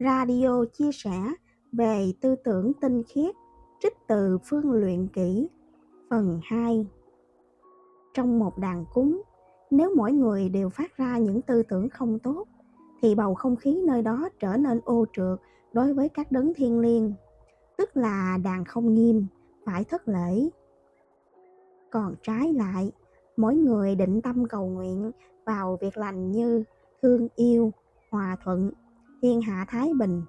Radio chia sẻ về tư tưởng tinh khiết trích từ Phương Luyện Kỹ phần 2 Trong một đàn cúng, nếu mỗi người đều phát ra những tư tưởng không tốt, thì bầu không khí nơi đó trở nên ô trượt đối với các đấng thiên liêng, tức là đàn không nghiêm, phải thất lễ. Còn trái lại, mỗi người định tâm cầu nguyện vào việc lành như thương yêu, hòa thuận, thiên hạ thái bình,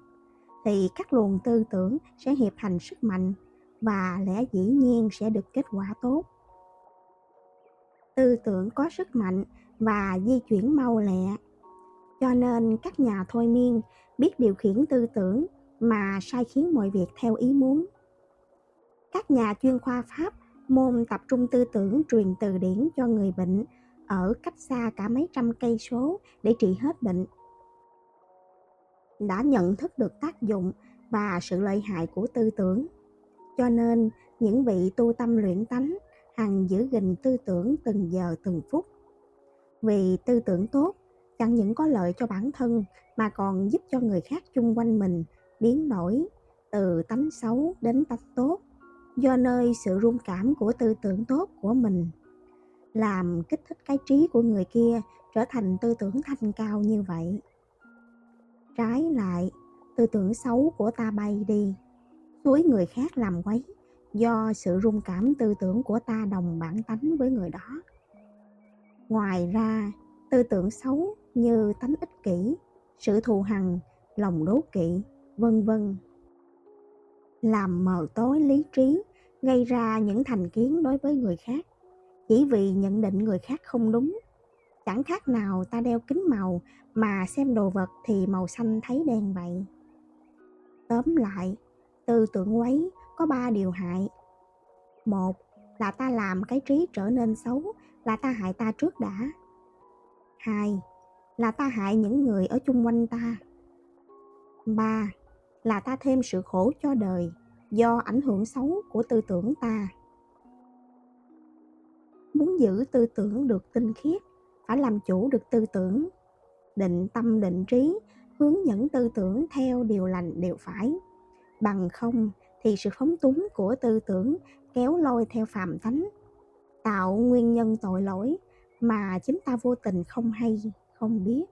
thì các luồng tư tưởng sẽ hiệp thành sức mạnh và lẽ dĩ nhiên sẽ được kết quả tốt. Tư tưởng có sức mạnh và di chuyển mau lẹ, cho nên các nhà thôi miên biết điều khiển tư tưởng mà sai khiến mọi việc theo ý muốn. Các nhà chuyên khoa Pháp môn tập trung tư tưởng truyền từ điển cho người bệnh ở cách xa cả mấy trăm cây số để trị hết bệnh. Đã nhận thức được tác dụng và sự lợi hại của tư tưởng. Cho nên, những vị tu tâm luyện tánh hằng giữ gìn tư tưởng từng giờ từng phút. Vì tư tưởng tốt chẳng những có lợi cho bản thân mà còn giúp cho người khác chung quanh mình biến đổi từ tánh xấu đến tánh tốt do nơi sự rung cảm của tư tưởng tốt của mình làm kích thích cái trí của người kia trở thành tư tưởng thanh cao như vậy trái lại, tư tưởng xấu của ta bay đi. Suối người khác làm quấy, do sự rung cảm tư tưởng của ta đồng bản tánh với người đó. Ngoài ra, tư tưởng xấu như tánh ích kỷ, sự thù hằn, lòng đố kỵ, vân vân. Làm mờ tối lý trí, gây ra những thành kiến đối với người khác. Chỉ vì nhận định người khác không đúng chẳng khác nào ta đeo kính màu mà xem đồ vật thì màu xanh thấy đen vậy. Tóm lại, tư tưởng quấy có ba điều hại. Một là ta làm cái trí trở nên xấu là ta hại ta trước đã. Hai là ta hại những người ở chung quanh ta. Ba là ta thêm sự khổ cho đời do ảnh hưởng xấu của tư tưởng ta. Muốn giữ tư tưởng được tinh khiết phải làm chủ được tư tưởng. Định tâm, định trí, hướng dẫn tư tưởng theo điều lành, điều phải. Bằng không thì sự phóng túng của tư tưởng kéo lôi theo phàm tánh tạo nguyên nhân tội lỗi mà chúng ta vô tình không hay, không biết.